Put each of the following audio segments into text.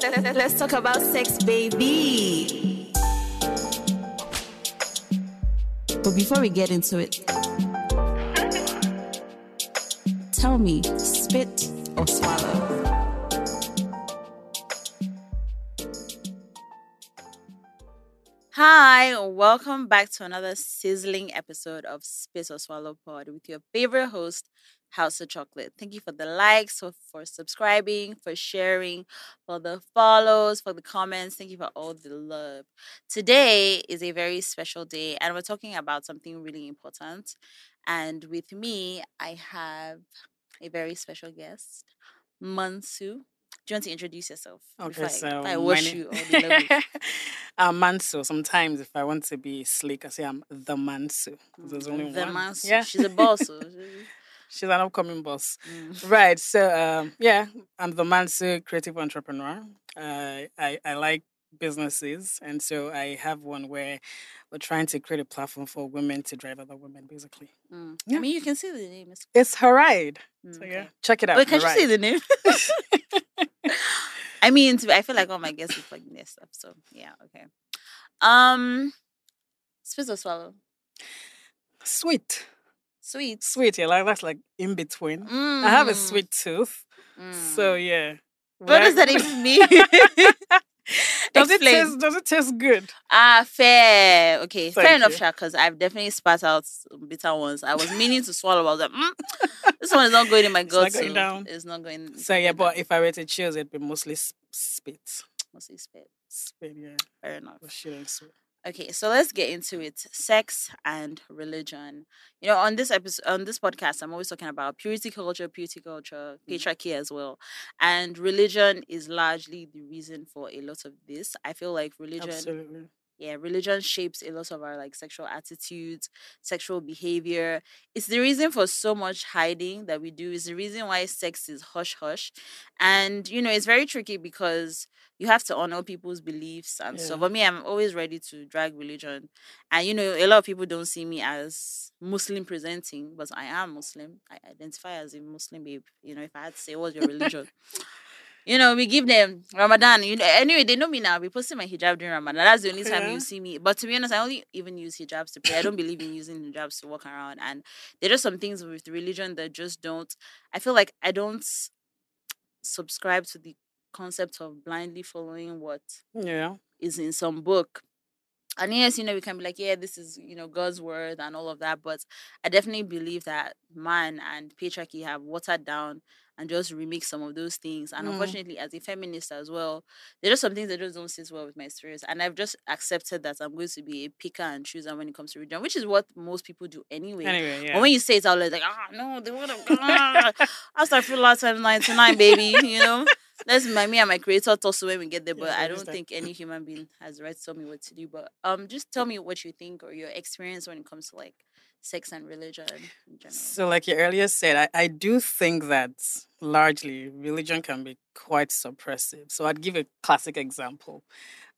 Let's, let's talk about sex, baby. But before we get into it, tell me, spit or swallow? Hi, welcome back to another sizzling episode of Spit or Swallow Pod with your favorite host, Hausa Chocolate. Thank you for the likes, for, for subscribing, for sharing, for the follows, for the comments. Thank you for all the love. Today is a very special day, and we're talking about something really important. And with me, I have a very special guest, Mansu. Do you want to introduce yourself? Okay, I- so I name- you the. I'm uh, Mansu. Sometimes if I want to be slick, I say I'm the Mansu. There's only mm, the one. Mansu. Yeah, She's a boss. she's an upcoming boss. Mm. Right. So um, yeah, I'm the Mansu creative entrepreneur. Uh, I I like businesses, and so I have one where we're trying to create a platform for women to drive other women. Basically, Mm. Yeah. I mean, you can see the name. It's, it's HerRyde. mm, So okay. yeah, check it out. Wait, can you see the name? I mean, I feel like all my guests are plugging their stuff. So yeah, okay. Um, or swallow? Sweet, Sweet. sweet. Yeah, like that's like in between. I have a Mm, sweet tooth, so mm. yeah. what does that even mean? Does it taste? Does it taste good? Ah, fair. Okay, fair Thank enough, you. Sha. Because I've definitely spat out bitter ones. I was meaning to swallow. I was like, mm, this one is not going in my It's not going so down. It's not going. So yeah, but if I were to choose, it'd be mostly spit. mostly spit. Spit, yeah. Fair enough. Or shit and sweet. Okay, so let's get into it. Sex and religion. You know, on this episode, on this podcast, I'm always talking about purity culture, purity culture, mm-hmm. patriarchy as well, and religion is largely the reason for a lot of this. I feel like religion, Absolutely. Yeah, religion shapes a lot of our like sexual attitudes, sexual behavior. It's the reason for so much hiding that we do. It's the reason why sex is hush hush, and you know, it's very tricky because you have to honor people's beliefs and. Yeah. But me, I'm always ready to drag religion. And you know, a lot of people don't see me as Muslim presenting, but I am Muslim. I identify as a Muslim babe. You know, if I had to say what's your religion. You know, we give them Ramadan. You know, anyway, they know me now. We posting my hijab during Ramadan. That's the only time Yeah. you see me. But to be honest, I only even use hijabs to pray. I don't believe in using hijabs to walk around. And there are some things with religion that just don't. I feel like I don't subscribe to the concept of blindly following what Yeah. is in some book. And yes, you know, we can be like, yeah, this is, you know, God's word and all of that. But I definitely believe that man and patriarchy have watered down and just remix some of those things. And Mm. unfortunately, as a feminist as well, there are just some things that just don't sit well with my spirit. And I've just accepted that I'm going to be a picker and chooser when it comes to religion, which is what most people do anyway. Anyway, yeah. But when you say it out loud, like, ah, no, the word of God. I start feel last time 99, baby, you know? That's my me and my creator tussle when we get there, but Yeah, I don't think any human being has the right to tell me what to do. But um, just tell me what you think or your experience when it comes to like sex and religion in general. So, like you earlier said, I, I do think that largely religion can be quite suppressive. So, I'd give a classic example.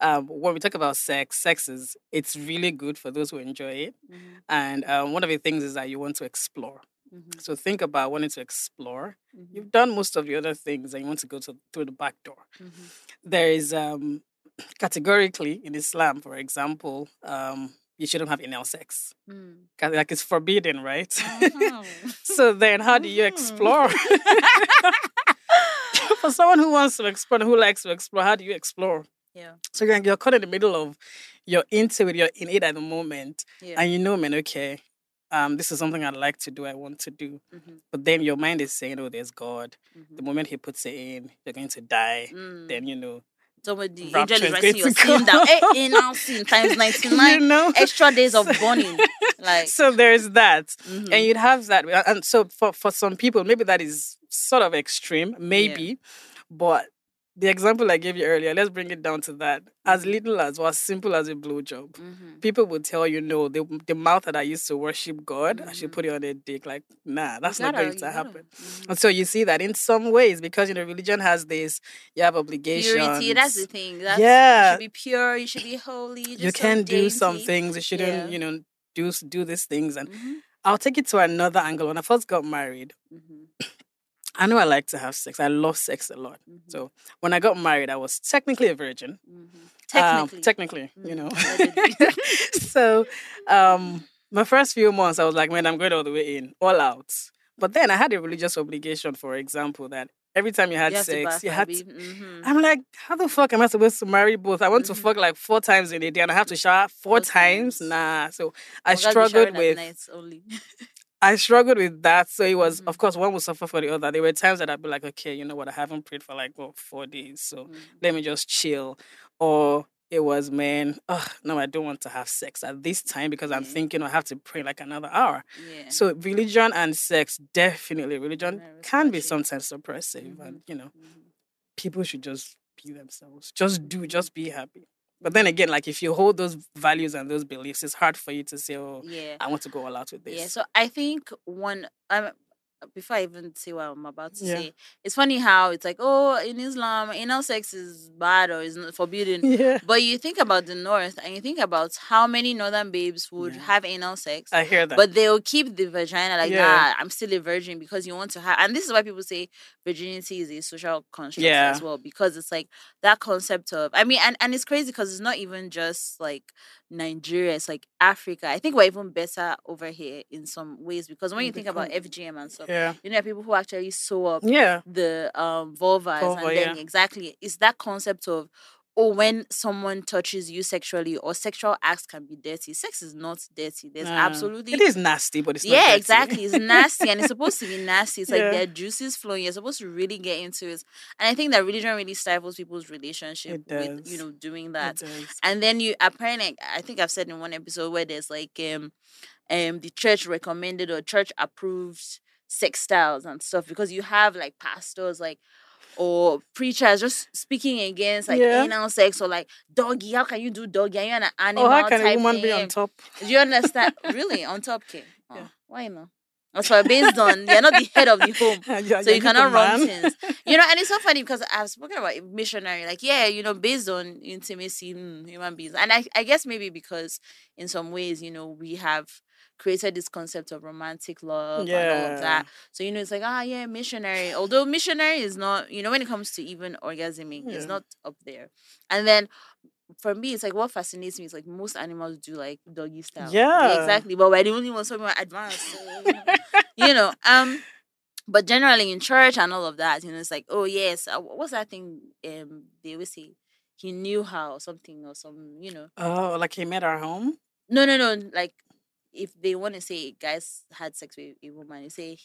Um, when we talk about sex, sex is it's really good for those who enjoy it, Mhm, and um, one of the things is that you want to explore. Mhm, So, think about wanting to explore. mhm, You've done most of the other things, and you want to go to through the back door. mhm. there is um categorically in Islam, for example, um, you shouldn't have anal sex. Mm. Like it's forbidden, right? Mhm. so then how do you Mhm. explore? For someone who wants to explore, who likes to explore, how do you explore? yeah, So you're, you're caught in the middle of you're into it, you're in it at the moment, yeah. and you know, man, okay, um, this is something I'd like to do, I want to do. mhm, But then your mind is saying, oh, there's God. mhm. The moment he puts it in, you're going to die. Mm. Then, you know, Somebody, rapture angel is writing your sin down. Hey, in our sin times 99. you know? Extra days of burning. Like, so there's that mhm, and you'd have that uh, and so for, for some people maybe that is sort of extreme maybe but the example i gave you earlier let's bring it down to that as little as or as simple as a blowjob mhm. people would tell you no the, the mouth that i used to worship god i should Mhm. put it on a dick like nah that's You not going to happen mhm. and so you see that in some ways because you know religion has this you have obligations Purity, that's the thing. That's, Yeah. You should be pure. You should be holy. Just you can do some things you shouldn't Yeah. you know do do these things and Mhm, I'll take it to another angle. When I first got married, I know I like to have sex. I love sex a lot. Mhm. So when I got married, I was technically a virgin. Mhm. Um, Technically. technically, you know. so um, my first few months, I was like, man, I'm going all the way in, all out. But then I had a religious obligation, for example, that every time you had You sex, you had to. Mhm. I'm like, how the fuck am I supposed to marry both? I want to Mhm. fuck like four times in a day and I have to shower four Four times. times. Nah. So I Oh, God, be struggled with. I struggled with that. So it was, Mhm. of course, one would suffer for the other. There were times that I'd be like, okay, you know what, I haven't prayed for like what four days, so Mhm. let me just chill. Or it was, man, oh no, I don't want to have sex at this time because I'm Yeah. thinking I have to pray like another hour. Yeah. So religion and sex, definitely, religion can be sometimes suppressive, and you know, Mhm. people should just be themselves. Just do, just be happy. But then again, like if you hold those values and those beliefs, it's hard for you to say, "Oh, Yeah. I want to go all out with this." Yeah, so I think one um Uh, before I even say what I'm about to Yeah. say, it's funny how it's like, oh, in Islam, anal sex is bad or is not forbidden. yeah, But you think about the North and you think about how many Northern babes would Yeah. have anal sex, I hear that. but they'll keep the vagina like, Yeah. nah, I'm still a virgin because you want to have. And this is why people say virginity is a social construct Yeah. as well because it's like that concept of. I mean, and and it's crazy because it's not even just like Nigeria; it's like Africa. I think we're even better over here in some ways because when you think about FGM and stuff, yeah, you know, people who actually sew up yeah, the um vulvas Vulva, and then yeah. exactly it's that concept of or when someone touches you sexually or sexual acts can be dirty. Sex is not dirty. There's Nah. absolutely It is nasty, but it's not yeah, exactly. It's nasty and it's supposed to be nasty. It's like Yeah. there are juices flowing. You're supposed to really get into it. And I think that religion really stifles people's relationship It with, you know, doing that. And then you apparently I think I've said in one episode where there's like um um the church recommended or church approved sex styles and stuff because you have like pastors like or preachers just speaking against like Yeah. anal sex or like doggy. How can you do doggy? Are you an animal Oh, how can a woman be on top? Do you understand? really on top, K? Oh, Yeah. Why not? That's why based on you're not the head of the home Yeah, so you cannot run things. You know, and it's so funny because I've spoken about missionary, like, yeah, you know, based on intimacy, mm, human beings. And I, I guess maybe because in some ways, you know, we have created this concept of romantic love and all of that. So, you know, it's like, ah, yeah, missionary. Although missionary is not, you know, when it comes to even orgasming, it's not up there. And then for me, it's like what fascinates me is like most animals do like doggy style. Yeah. exactly. But we're the only ones talking about advanced. So, you know you know um but generally in church and all of that you know it's like oh yes uh, what's that thing um they always say he knew her or something or some you know Oh, like he met her home? no no no like if they want to say guys had sex with a woman, you say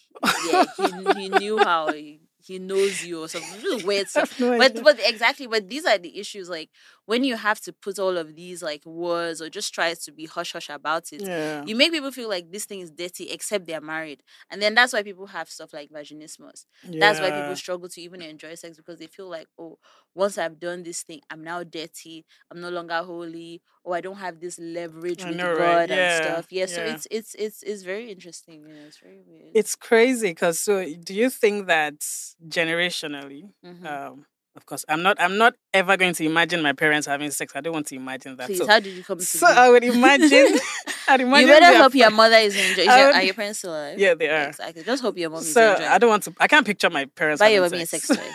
yeah he, he knew how he, he knows you or something really weird stuff. No But but exactly, but these are the issues. Like when you have to put all of these like words or just try to be hush hush about it, yeah. you make people feel like this thing is dirty except they're married and then that's why people have stuff like vaginismus that's why people struggle to even enjoy sex because they feel like oh once i've done this thing i'm now dirty i'm no longer holy or i don't have this leverage I with know, god right? and stuff yeah, so it's it's it's it's very interesting you know it's very weird It's crazy because so do you think that generationally, Mhm. um, of course, I'm not I'm not ever going to imagine my parents having sex. I don't want to imagine that. please so how did you come to so be? I would imagine I'd imagine. you better hope your mother is enjoying. I Your, would- are your parents still alive? Yeah, they are. Exactly. Just hope your mom is So enjoying. I don't want to I can't picture my parents. Buy your having mommy a sex toy.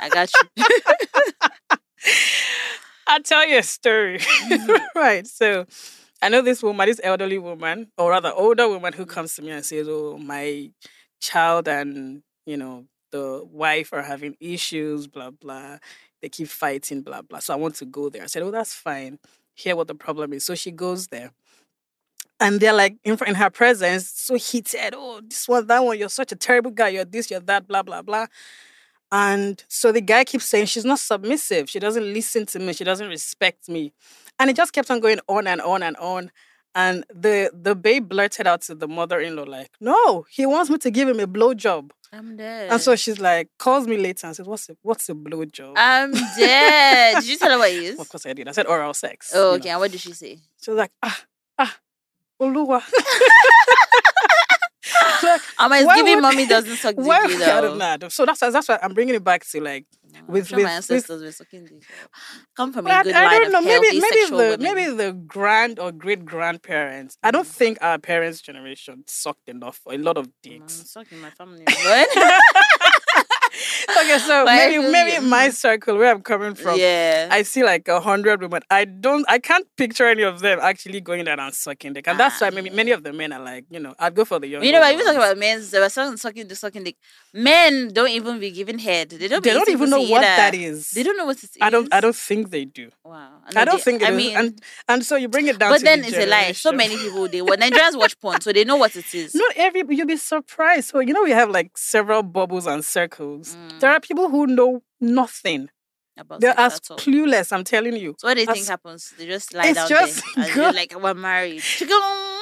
I got you. I'll tell you a story. Mm-hmm. right. So I know this woman, this elderly woman, or rather older woman who mm-hmm. comes to me and says, Oh, my child and you know, the wife are having issues, blah blah. They keep fighting, blah blah. So I want to go there. I said, Oh, that's fine. Hear what the problem is. So she goes there. And they're like in, in her presence, so heated. Oh, this one, that one, you're such a terrible guy. You're this, you're that, blah, blah, blah. And so the guy keeps saying she's not submissive. She doesn't listen to me. She doesn't respect me. And it just kept on going on and on and on. And the the babe blurted out to the mother-in-law, like, no, he wants me to give him a blowjob. I'm dead. And so she's like, calls me later and says, What's a what's a blowjob? I'm dead. Did you tell her what it is? of course I did. I said oral sex. Oh, you okay. know. And what did she say? She was like, ah, ah, Oluwa. She's like, Amma is giving mommy doesn't suck dick why. I don't know. So that's that's why I'm bringing it back to like with- sure with- my with- ancestors were sucking dick. Come from a good I, don't know. Maybe maybe the women. maybe the grand or great grandparents. I don't think our parents' generation sucked enough for a lot of Mm, dicks. sucking my family. Okay, so maybe maybe in my circle where I'm coming from, yeah. I see like a hundred women. I don't, I can't picture any of them actually going there and sucking dick, and that's Ah, why maybe many of the men are like, you know, I'd go for the young. you know, but even talking about men, they were sucking, sucking the sucking dick. Men don't even be giving head. They don't. they don't even know what either. that is. They don't know what it is. I don't. I don't think they do. Wow. I don't they- think it I is. mean, and and so you bring it down. but then the it's a lie. So many people they well Nigerians watch porn, so they know what it is. Not every, you'll be surprised. So, you know, we have like several bubbles and circles. Mm. There are people who know nothing. about They're as clueless, I'm telling you. So what do you think happens? They just lie down just there. And good. they're like we're married.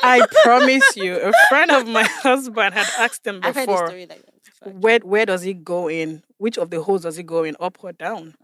I promise you, a friend of my husband had asked him I've heard a before, like that. where, where does he go in? Which of the holes does he go in, up or down?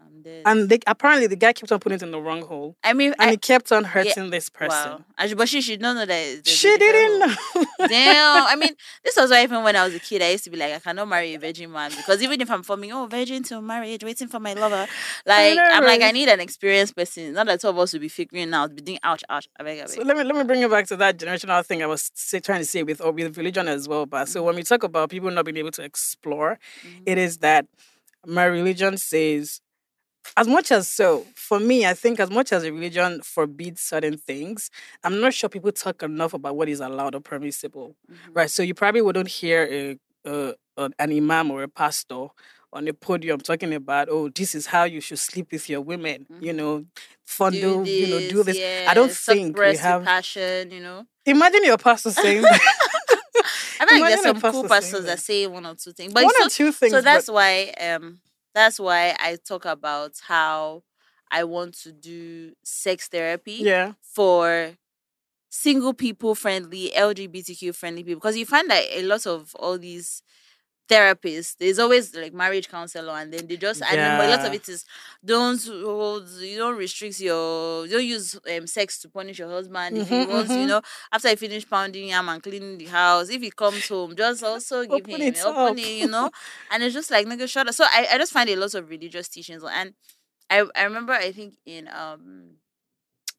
And they, apparently the guy kept on putting it in the wrong hole. I mean, And I, he kept on hurting this person. wow. But she should not know that. She didn't know. Damn. I mean, this was why even when I was a kid, I used to be like, I cannot marry a virgin man because even if I'm forming, oh, virgin to marriage, waiting for my lover, like I'm like, I need an experienced person. Not that two of us will be figuring out, be doing ouch, ouch. I beg, I beg. So let me let me bring you back to that generational thing I was say, trying to say with or with religion as well. But so when we talk about people not being able to explore, Mhm. it is that my religion says as much as so for me i think as much as a religion forbids certain things i'm not sure people talk enough about what is allowed or permissible Mhm. right so you probably wouldn't hear a, a, an imam or a pastor on a podium talking about oh this is how you should sleep with your women you Mhm. know fondle Do you know do this yeah, i don't think we have passion, you know. imagine your pastor saying. I like there's some cool pastor pastors that. say one or two things, but one so, or two things so but- that's why um that's why I talk about how I want to do sex therapy yeah for single people friendly, LGBTQ friendly people. Because you find that a lot of all these therapists, there's always like marriage counselor, and then they just and then, but a lot of it is don't hold, you don't restrict your, you don't use um, sex to punish your husband. If he Mhm, wants, you mhm. know, after he finish pounding him and cleaning the house, if he comes home, just also give Open him open it, you know. And it's just like nigga, shut up. So I, I just find a lot of religious teachings, and I I remember I think in um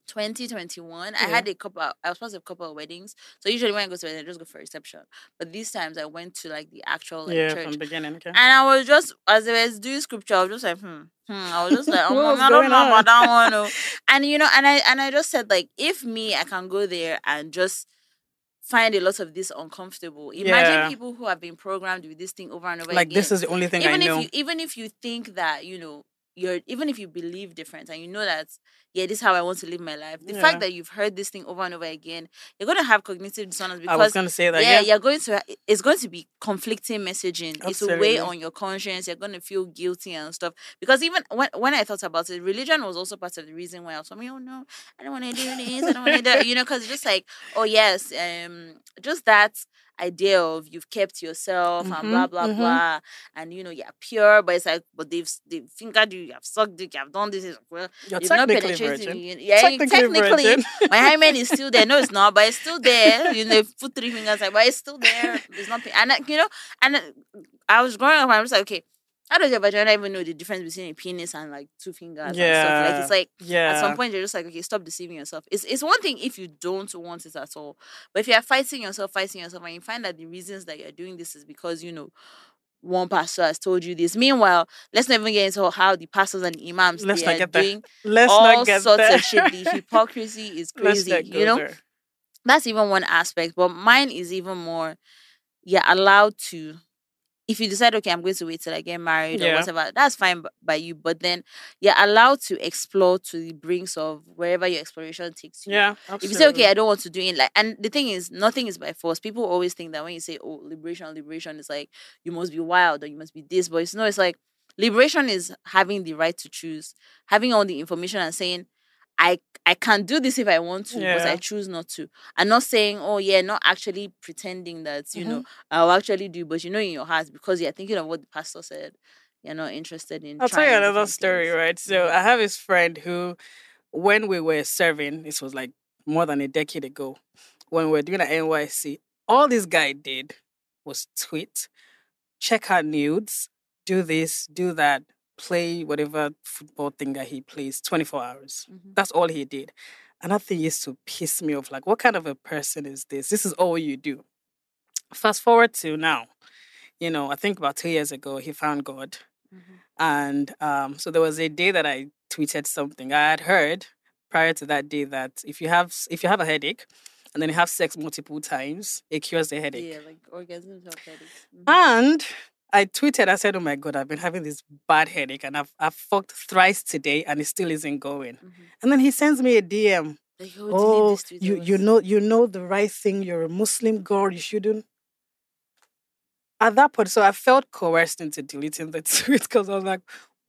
2021 I had a couple I was supposed to have a couple of weddings. So usually when I go to wedding, I just go for reception. But these times I went to like the actual like yeah church. from the beginning okay And I was just as I was doing scripture, I was just like, hmm, hmm. I was just like, oh, What mom, was I don't know about on? that one. oh." And you know, and I and I just said like, if me, I can go there and just find a lot of this uncomfortable. Imagine Yeah. people who have been programmed with this thing over and over like again this is the only thing even i know if you even if you think that you know you're even if you believe different and you know that yeah this is how i want to live my life the Yeah. fact that you've heard this thing over and over again you're going to have cognitive dissonance i was because gonna say that yeah, yeah, you're going to it's going to be conflicting messaging. It's a Absolutely. way on your conscience. You're going to feel guilty and stuff. Because even when, when i thought about it religion was also part of the reason why i was like oh no i don't want to do this. I don't want to do that you know because it's just like oh yes um just that idea of you've kept yourself and blah blah mhm. blah and you know you're pure but it's like but they've they've fingered you you've sucked dick you've done this well you're you've not penetrated virgin. yeah technically, technically, my hymen is still there. No it's not but it's still there you know put three fingers like but it's still there there's nothing and I- you know and uh, I was growing up I was like okay how does your vagina even know the difference between a penis and like two fingers and stuff? Like it's like yeah at some point you're just like okay stop deceiving yourself. It's, it's one thing if you don't want it at all but if you're fighting yourself fighting yourself and you find that the reasons that you're doing this is because you know one pastor has told you this. Meanwhile let's not even get into how the pastors and the imams Let's they are doing let's all not get sorts there. of shit. The hypocrisy is crazy you know? there. that's even one aspect but mine is even more you're allowed to if you decide okay i'm going to wait till i get married or whatever that's fine by you but then you're allowed to explore to the brinks of wherever your exploration takes you. Yeah absolutely. if you say okay i don't want to do it like and the thing is nothing is by force. People always think that when you say oh liberation liberation it's like you must be wild or you must be this but it's no it's like liberation is having the right to choose having all the information and saying i i can do this if i want to but i choose not to I'm not saying oh yeah not actually pretending that you know Mm-hmm. i'll actually do but you know in your heart because you're thinking of what the pastor said you're not interested in I'll tell you another story, things. right? So I have this friend who, when we were serving, this was like more than a decade ago, when we were doing at NYSC, all this guy did was tweet, check out nudes, do this, do that, play whatever football thing that he plays 24 hours. Mhm. That's all he did. Another thing used to piss me off. Like, what kind of a person is this? This is all you do. Fast forward to now. You know, I think about two years ago, he found God And um, so there was a day that I tweeted something. I had heard prior to that day that if you have if you have a headache and then you have sex multiple times, it cures the headache. Yeah, like orgasms of headaches. Mhm. And I tweeted, I said, Oh my god, I've been having this bad headache and I've I've fucked thrice today and it still isn't going. Mhm. And then he sends me a DM. Like, oh, Oh, you you know you know the right thing. You're a Muslim girl. You shouldn't. At that point, so I felt coerced into deleting the tweet because I was like,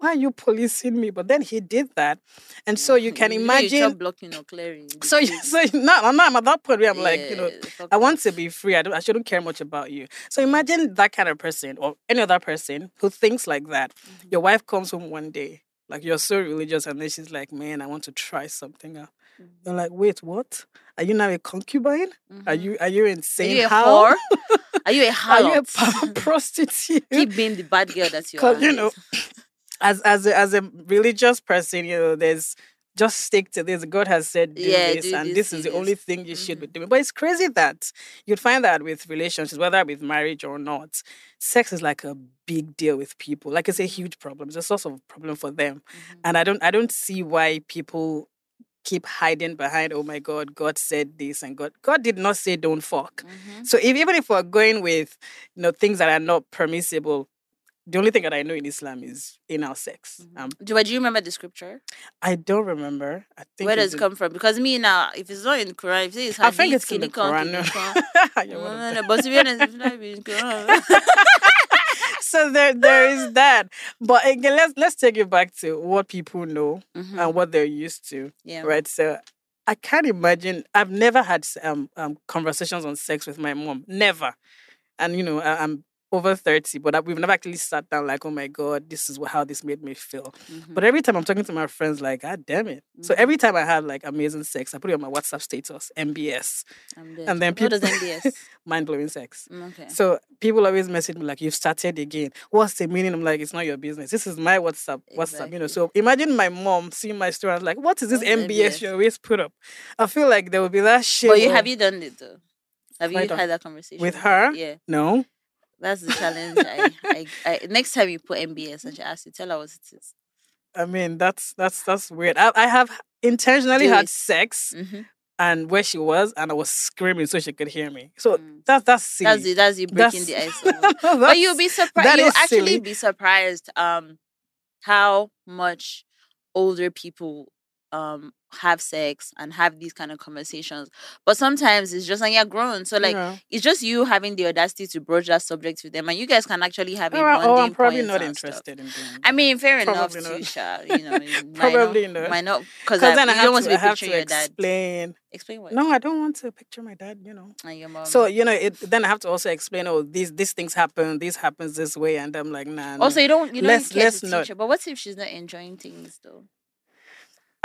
"Why are you policing me?" But then he did that, and so you can you imagine. stop blocking or clearing. So, you- so now, now I'm at that point where I'm like, you know, I want to be free. I, don't, I shouldn't care much about you. So imagine that kind of person or any other person who thinks like that. Mm-hmm. Your wife comes home one day, like you're so religious, and then she's like, "Man, I want to try something out." Mm-hmm. You're like, "Wait, what? Are you now a concubine? Are Mhm. you are you Are insane? you a How? Are you a are you a prostitute?" Keep being the bad girl that you are. You know, as as a, as a religious person, you know, there's just stick to this. God has said do Yeah, this, do and this, this is the this. only thing you should be Mhm. doing. But it's crazy that you'd find that with relationships, whether with marriage or not, sex is like a big deal with people. Like it's a huge problem. It's a source of problem for them. Mhm. And I don't I don't see why people keep hiding behind, oh my God, God said this and God God did not say don't fuck. Mhm. So if, even if we're going with you know things that are not permissible, the only thing that I know in Islam is anal sex. Mhm. Um, do, do you remember the scripture? I don't remember. I think Where does it come from? Because me now, if it's not in the Quran, if it's I think it's in the Quran. no. kan. You're one of No, no. But to be honest, it's not in the Quran. so there, there is that. But again, let's let's take it back to what people know Mhm. and what they're used to, Yeah. right? So I can't imagine. I've never had um, um conversations on sex with my mom. Never. And you know, I, I'm over 30, but we've never actually sat down like, oh my God, this is how this made me feel. Mhm. But every time I'm talking to my friends, like, God damn it. So Mhm. every time I have like amazing sex, I put it on my WhatsApp status, MBS, and then people. does people- MBS? mind blowing sex. Mm, okay. So people always message me like, you've started again. What's the meaning? I'm like, it's not your business. This is my WhatsApp. WhatsApp, you know. So imagine my mom seeing my story. I was like, what is this MBS MBS? you always put up? I feel like there will be that shit. But you have you done it though? Have Have you had that conversation with her? Yeah, No. That's the challenge. I, I, I, next time you put MBS and she asks you, tell her what it is. I mean, that's that's that's weird. I, I have intentionally Do had it. sex Mm-hmm. and where she was and I was screaming so she could hear me. So Mm. that's that's silly. That's it. That's you breaking the ice. But you'll be surprised. You'll actually silly. be surprised um how much older people um have sex and have these kind of conversations. But sometimes it's just like you're grown. So like Yeah. it's just you having the audacity to broach that subject with them and you guys can actually have a Oh, bonding oh, I'm probably not interested in doing I mean, fair enough Probably too. Sha. You know, you Probably not. not. Might not because Because then I have don't want to, to be to your dad. explain. Explain what? No, I don't want to picture my dad, you know. And your mom. So, you know, it then I have to also explain, oh, these these things happen, this happens this way, and I'm like, nah. also, you don't you don't let's- care let's to not- teach her. But what if she's not enjoying things though?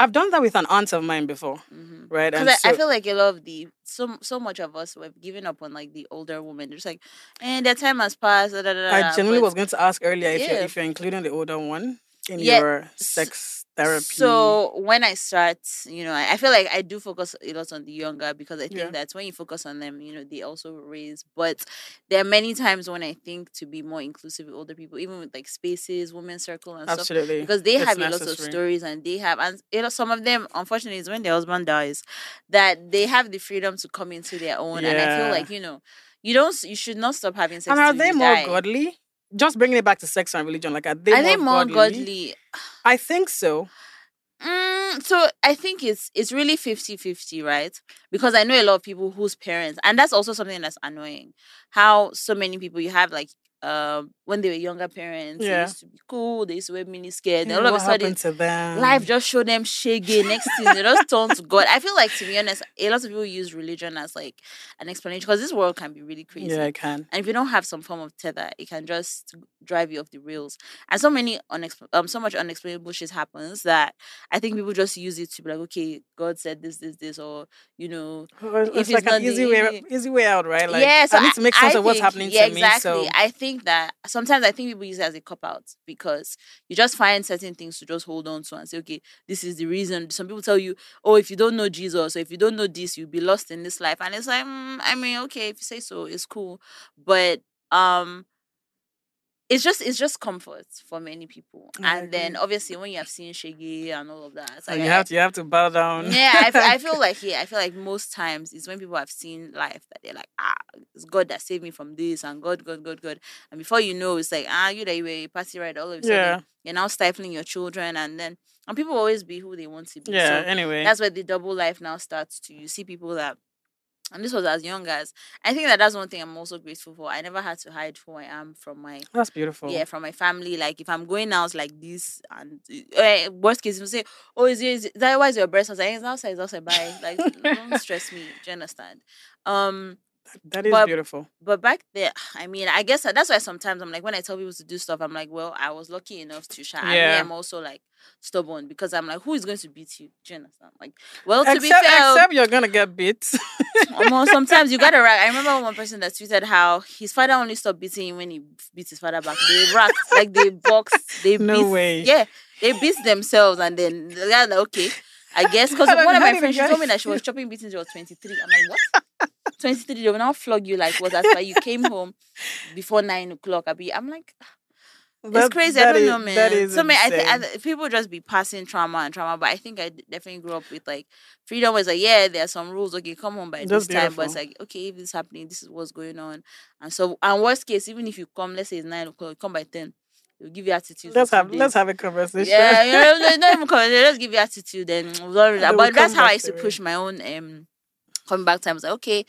I've done that with an aunt of mine before, Mm-hmm. right? Because I, I feel like a lot of the so so much of us have given up on like the older women. They're just like, and their time has passed. Da, da, da, I genuinely but- was going to ask earlier if you're if you're including the older one in Yeah, your sex therapy. So when I start, you know, I, I feel like I do focus a lot on the younger because I think Yeah. that when you focus on them, you know, they also raise. But there are many times when I think to be more inclusive with older people, even with like spaces, women's circle, and stuff. absolutely Because they It's have a lot of stories and they have, and you know, some of them, unfortunately, is when their husband dies, that they have the freedom to come into their own. And I feel like, you know, you don't, you should not stop having sex. And are they more die. godly? Just bringing it back to sex and religion, like are they, Are more, they more godly? godly? I think so. Mm, so I think it's it's really 50-50, right? Because I know a lot of people whose parents and that's also something that's annoying. How so many people you have like um when they were younger parents, they used to be cool, they used to wear mini skirt, and Yeah, all of a sudden to them? life just showed them shaggy. Next thing they just turn to God. I feel like to be honest, a lot of people use religion as like an explanation because this world can be really crazy. Yeah, I can. And if you don't have some form of tether, it can just drive you off the rails. And so many unexp- um so much unexplainable shit happens that I think people just use it to be like, okay, God said this, this, this, or you know, Well, It's, If it's like an easy way, easy- way out, right? Like, yeah. So I need to make sense of what's think- happening yeah, to me. So I think that sometimes I think people use it as a cop out because you just find certain things to just hold on to and say, okay, this is the reason. Some people tell you, oh, if you don't know Jesus or if you don't know this, you'll be lost in this life. And it's like, mm, I mean, okay, if you say so, it's cool. But um it's just it's just comfort for many people. I and then obviously when you have seen Shaggy and all of that, like you have to you have to bow down. yeah, I, I feel like yeah, I feel like most times it's when people have seen life that they're like, ah, it's God that saved me from this, and God, God, God, God, and before you know, it's like ah, you that you were a party right all of a sudden Yeah. you're now stifling your children, and then and people always be who they want to be. yeah. so Anyway, that's where the double life now starts to you see people that and this was as young as I think that that's one thing I'm also grateful for. I never had to hide who I am from my that's beautiful. yeah from my family. Like if I'm going out like this and uh, worst case, you say, "Oh, is, it, is that why is your breast?" I was like, "It's outside, it's outside." Bye. Like don't stress me. Do you understand? Um, that is but- beautiful. but back there, I mean, I guess that's why sometimes I'm like, when I tell people to do stuff, I'm like, well, I was lucky enough to. And Yeah. me, I'm also like stubborn because I'm like, who is going to beat you? Do you understand? Like, well, to be Except, fair, except you're gonna get beat. Sometimes you gotta rack. I remember one person that tweeted how his father only stopped beating him when he beat his father back. They racked, like they boxed, they No beat. way. Yeah, they beat themselves, and then they're like, okay, I guess because one of my friends she told me that she was chopping beatings. She was twenty three. I'm like, what? Twenty three. They will now flog you like what? That's why you came home before nine o'clock. Abi, I'm like, it's That- crazy. I don't is- know, man. That is so man, I, th- I th- people just be passing trauma and trauma, but I think I d- definitely grew up with like freedom was like, yeah, there are some rules. Okay, come home by That's this time, but it's like, okay, if this is happening, this is what's going on, and so and worst case, even if you come, let's say it's nine o'clock, come by ten, they'll give you attitude. let's have let's have a conversation. Yeah, you know, no, not even come, they just give you attitude. Then we'll. But that's how I used to to push my own um coming back time. I was like, okay,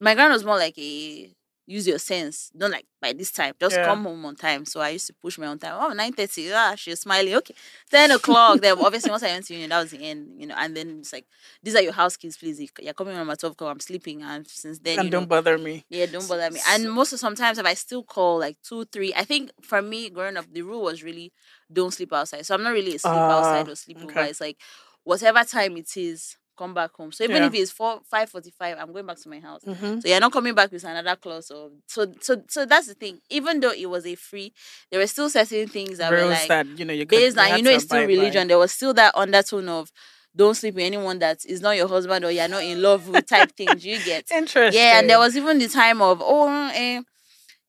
my grand was more like a use your sense. Don't like by this time. Just Yeah. come home on time. So I used to push my own time. Oh, 9.30. Ah, she's smiling. Okay. 10 o'clock. then obviously once I went to union, that was the end, you know. And then it's like, these are your house keys, please. You're coming home at 12 o'clock. I'm sleeping. And since then, and you don't know, bother me. yeah, don't bother me. And most of sometimes if I still call like two, three, I think for me growing up, the rule was really don't sleep outside. So I'm not really a sleep outside Ah, or sleep over. okay. It's like whatever time it is, come back home. So even Yeah. if it's four five forty five, I'm going back to my house. Mhm. So you're not coming back with another clause or so so so that's the thing. Even though it was a free, there were still certain things that were like that you know you based you on you know it's still abide by. religion. There was still that undertone of don't sleep with anyone that is not your husband or you're not in love with type things. You get Interesting. yeah, and there was even the time of oh, eh,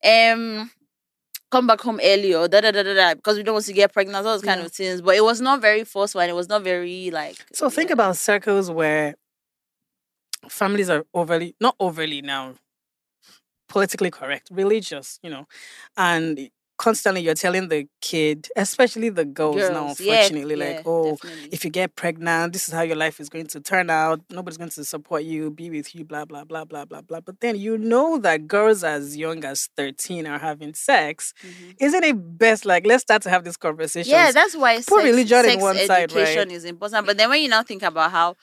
um, come back home early or da da da da da because we don't want to get pregnant, all those kind Yeah. of things. But it was not very forceful and it was not very like. So think about circles where families are overly not overly now politically correct, religious, you know, and constantly you're telling the kid, especially the girls, now, Girls, yeah, unfortunately, yeah, like, oh, definitely. if you get pregnant, this is how your life is going to turn out. Nobody's going to support you, be with you, blah, blah, blah, blah, blah, blah. But then you know that girls as young as 13 are having sex. Mhm. Isn't it best, like, let's start to have this conversation? Yeah, that's why Put sex, religion in sex one side, education right? is important. But then when you now think about how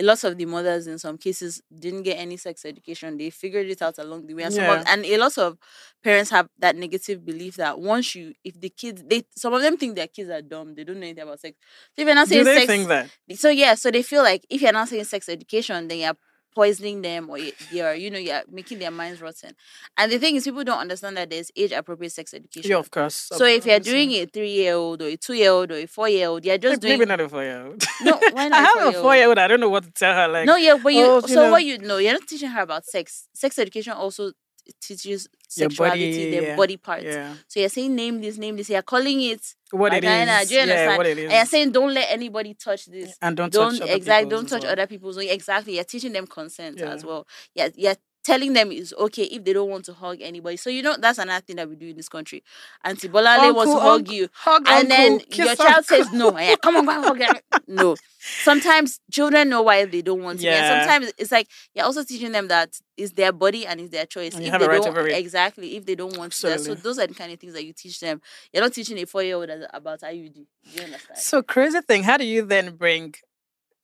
a lot of the mothers in some cases didn't get any sex education, they figured it out along the way. And, some of, and a lot of parents have that negative belief that once you, if the kids, they some of them think their kids are dumb, they don't know anything about sex. So if you're not Do they sex, think that? so yeah, so they feel like if you're not saying sex education, then you're poisoning them or you- you're, you know, you're making their minds rotten. And the thing is, people don't understand that there's age appropriate sex education. Yeah, of course. So if you're doing a three year old or a two year old or a four year old, you're just doing maybe doing not a four year old. no. Why I not have a four-year-old? four year old. I don't know what to tell her. Like, No, yeah, but you. oh, you so know- what you know, you're not teaching her about sex. Sex education also teaches Your sexuality, body, their yeah, body parts. yeah, So you're saying name this, name this. You're calling it what it vagina. is. Do you yeah, what it is. And you're saying don't let anybody touch this. and don't, Don't touch exactly don't touch well. other people's. Exactly, you're teaching them consent as well. Yeah, you're telling them it's okay if they don't want to hug anybody. So you know that's another thing that we do in this country. Auntie Bolale wants to hug uncle, you. Hug and then your kiss child says no. Eh, come on, go hug. No. Sometimes children know why they don't want to. Yeah. And sometimes it's like you're also teaching them that it's their body and it's their choice. And you if have they a right don't exactly, if they don't want to, so those are the kind of things that you teach them. You're not teaching a four year old about IUD. Do you understand? So crazy thing. How do you then bring?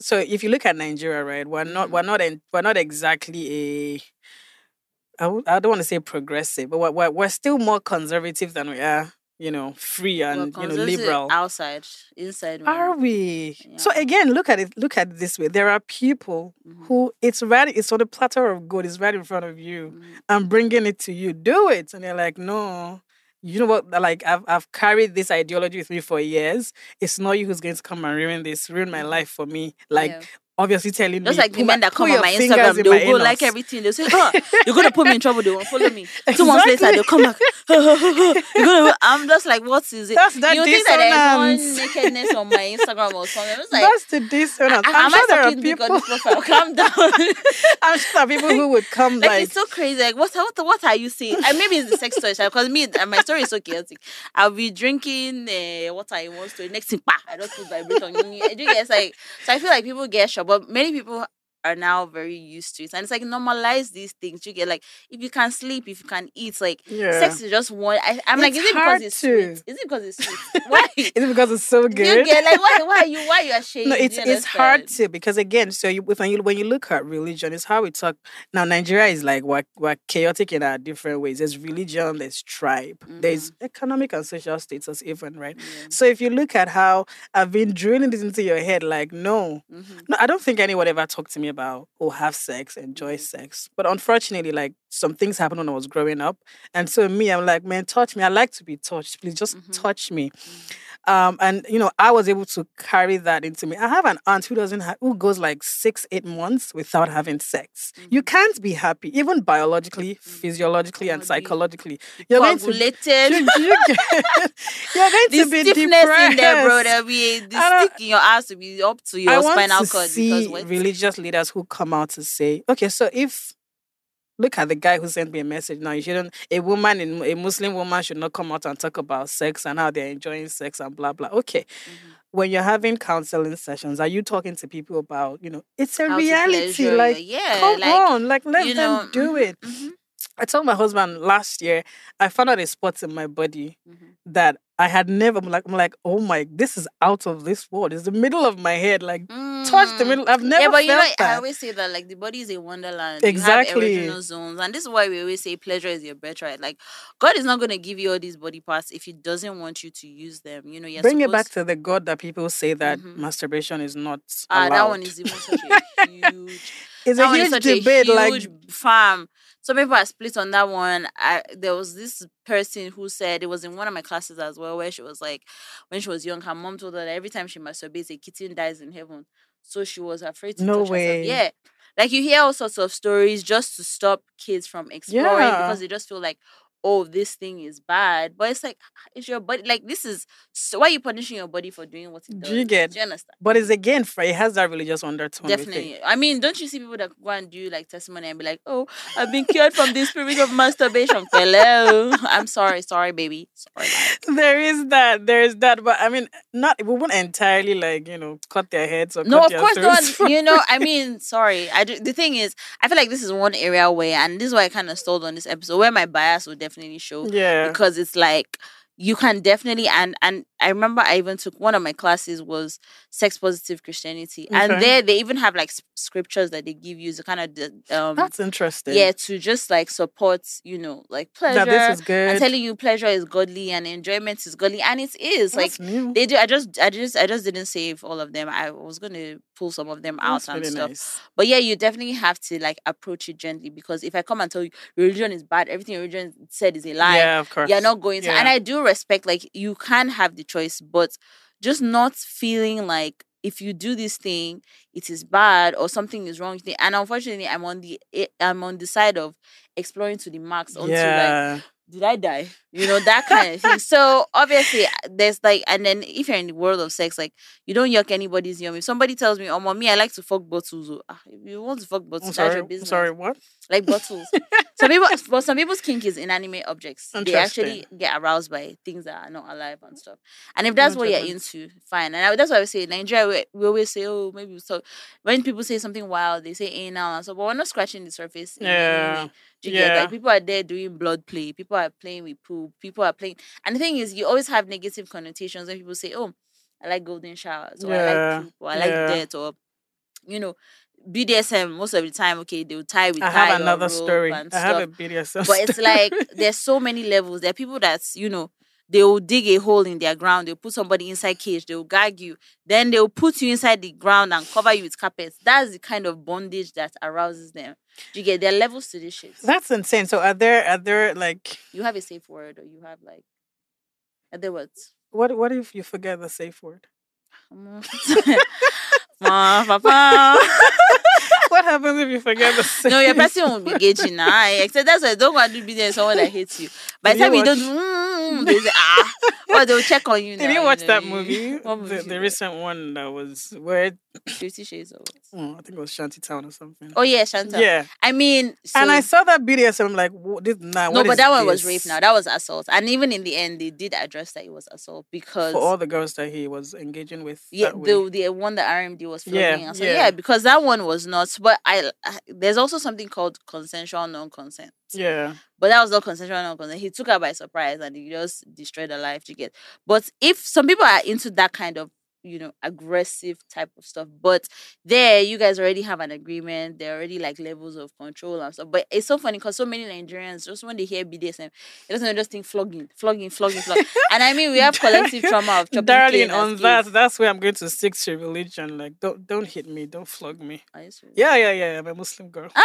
So if you look at Nigeria, right, we're not Mhm. we're not in, we're not exactly a. I w- I don't want to say progressive, but we're, we're, still more conservative than we are, you know, free and you know liberal. outside, inside. Are we? So again, look at it. Look at it this way: there are people Mhm. who it's right. It's on the platter of gold. It's right in front of you. Mhm. I'm bringing it to you. Do it. And they're like, no. You know what? Like I've I've carried this ideology with me for years. It's not you who's going to come and ruin this, ruin my Mhm. life for me. Like Yeah. Obviously telling Just me. like the men that come on my Instagram, in they'll my go like everything. They'll say, huh, you're gonna put me in trouble, they won't follow me. Two months later, they'll come back. gonna, I'm just like, what is it? That's that you think that there's dissonance. one nakedness on my Instagram or something. I'm just like, That's the dissonance. I, I'm am sure I there are people. this profile? Calm down. I'm sure there are people who would come like, like, it's so crazy. Like what what what are you saying? And maybe it's the sex toy because me my story is so chaotic. I'll be drinking uh, water in one story. Next thing, bah, I don't feel vibration. I do get it's like so. I feel like people get shocked, but many people are now very used to it, and it's like normalize these things. You get like if you can sleep, if you can eat, like yeah. sex is just one. I, I'm like, is it because it's to. sweet? Is it because it's sweet? Why? Is it because it's so good? You get like why? Why are you? Why are you ashamed? No, it's it's hard to because again, so you when you when you look at religion, it's how we talk. Now Nigeria is like we're, we're chaotic in our different ways. There's religion, there's tribe, there's economic and social status, even right. Yeah. So if you look at how I've been drilling this into your head, like no, Mhm. no, I don't think anyone ever talked to me about oh have sex, enjoy mm-hmm. sex. But unfortunately, like some things happened when I was growing up, and so me, I'm like, man, touch me. I like to be touched. Please just Mhm. touch me. Um, and you know, I was able to carry that into me. I have an aunt who doesn't have, who goes like six, eight months without having sex. You can't be happy, even biologically, physiologically, and psychologically. You're going to you, you get, you're going the to be stiffness in there, bro. depressed. There'll be the stick in your ass to be up to your I want to cord see because religious leaders who come out to say, okay, so if look at the guy who sent me a message now, you shouldn't a woman in a Muslim woman should not come out and talk about sex and how they're enjoying sex and blah blah. Okay. Mm-hmm. When you're having counseling sessions, are you talking to people about, you know, it's a How reality. pleasure Like, yeah, come like, on, like let them know, do mhm, it. mhm, I told my husband last year, I found out a spot in my body mhm. that I had never I'm like I'm like, oh my, this is out of this world. It's the middle of my head. Like touch the Mm. middle. I've never yeah, but you know, felt I always say that like the body is a wonderland. Exactly. You have zones, and this is why we always say pleasure is your birthright. Like God is not going to give you all these body parts if He doesn't want you to use them. You know, you're Bring it back to the God that people say that Mhm. masturbation is not Ah, allowed. that one is even such a huge. it's that a huge such debate. a like huge farm. Some people are split on that one. I there was this person who said it was in one of my classes as well, where she was like, when she was young, her mom told her that every time she masturbates, a kitten dies in heaven. So she was afraid to No touch way. herself. Yeah. Like you hear all sorts of stories just to stop kids from exploring Yeah. because they just feel like, oh, this thing is bad. But it's like it's your body. Like this is so why are you punishing your body for doing what it does? Do you get- Do you understand? but it's again for it has that religious undertone. Definitely. I mean, don't you see people that go and do like testimony and be like, "Oh, I've been cured from the spirit of masturbation." Hello, I'm sorry, sorry, baby, sorry. There is that. There is that. But I mean, not we won't entirely like you know cut their heads or No, of course not. You know, I mean, sorry. I do, the thing is, I feel like this is one area where, and this is why I kind of stalled on this episode, where my bias would definitely show yeah. because it's like you can definitely and and I remember I even took one of my classes was sex positive Christianity, and there they even have like scriptures that they give you to kind of um That's interesting. yeah to just like support you know like pleasure That this is good. I'm telling you pleasure is godly and enjoyment is godly and it is like new. they do i just i just i just didn't save all of them i was gonna pull some of them out That's and really stuff nice. but yeah you definitely have to like approach it gently because if i come and tell you religion is bad everything religion said is a lie Yeah, of course. you're not going to and i do respect like you can have the choice but just not feeling like if you do this thing it is bad or something is wrong and unfortunately i'm on the eh, i'm on the side of exploring to the max until like yeah. Did I die? You know, that kind of thing. So obviously there's like and then if you're in the world of sex, like you don't yuck anybody's yum. If somebody tells me, Oh mommy, I like to fuck bottles, oh, ah, if you want to fuck bottles, I'm that's sorry. your I'm business. sorry. What? Like bottles. some people but some people's kink is inanimate objects. They actually get aroused by things that are not alive and stuff. And if that's what you're into, fine. And I, that's why I say in Nigeria we, we always say, Oh, maybe so when people say something wild, they say anal and so but we're not scratching the surface Yeah. Do you get Yeah. like people are there doing blood play, people are playing with poop, people are playing and the thing is you always have negative connotations when people say, Oh, I like golden showers, or I Yeah, like poop, or I like yeah. dirt, or you know, BDSM most of the time, okay, they'll tie with I tie have another story. I have a. BDSM But it's like there's so many levels. There are people that's, you know, they'll dig a hole in their ground, they'll put somebody inside cage, they'll gag you, then they'll put you inside the ground and cover you with carpets. That's the kind of bondage that arouses them. Do you get their levels to this shit. That's insane. So are there are there like You have a safe word or you have like are there words? what what if you forget the safe word? What happens if you forget the same? no, your person won't be gauging now. I Except that's why don't want to do business with someone that hates you. By the time you you don't, mm, they say ah, or they'll check on you. Did now, you watch know, that you- movie? The, movie? the recent one that was where Fifty Shades of. oh, I think it was Shantytown or something. Oh yeah, Chantal. yeah. I mean, so, and I saw that BDSM. I'm like, "Wha- this nah, no, but that one was rape. Now that was assault, and even in the end, they did address that it was assault because for all the girls that he was engaging with. yeah, the the one that RMD was Yeah, So yeah. yeah, because that one was not. But I, I there's also something called consensual non-consent. yeah, But that was not consensual non-consent. He took her by surprise and he just destroyed her life to get. But if some people are into that kind of you know aggressive type of stuff, but there you guys already have an agreement. There are already like levels of control and stuff. But it's so funny because so many Nigerians just when they hear BDSM, it doesn't just think flogging, flogging, flogging, flogging. and I mean we have collective trauma of chopping darling. On that, kids. that's where I'm going to stick to religion. Like, don't don't hit me, don't flog me. Yeah, yeah, yeah. I'm a Muslim girl.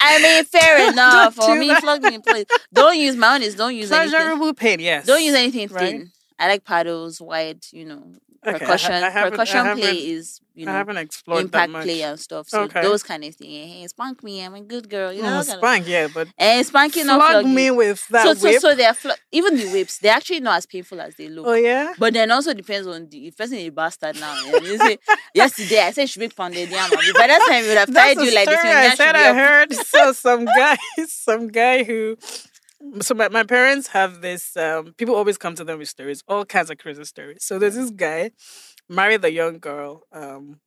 I mean, fair enough. Don't For me, that. flogging, please. Don't use is don't use anything. Pleasurable pain, yes. Don't use anything Right. thin. I like paddles, wide, you know, Okay, percussion. I I percussion play is, you know, I haven't explored that impact much. play and stuff. So Okay. those kind of things. Eh, hey, spank me, I'm a good girl. You know, oh, those kind of- spank, yeah, but and spanking not flog me with that so, so, whip. so they're flo- even the whips. They're actually not as painful as they look. oh yeah. But then also depends on the if person is a bastard now. You say, yesterday I said she make pounded yam. By that time you would have tied you like this. I said I heard. So some guy, some guy who, so my, my parents have this. Um, people always come to them with stories, all kinds of crazy stories. So there's this guy, married a young girl. Um,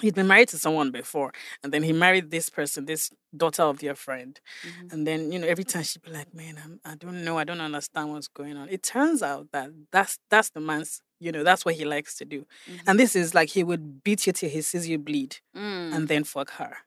he'd been married to someone before, and then he married this person, this daughter of their friend. Mhm. And then you know every time she'd be like, "Man, I'm, I don't know, I don't understand what's going on." It turns out that that's that's the man's. You know that's what he likes to do, Mhm. and this is like he would beat you till he sees you bleed, Mm, and then fuck her.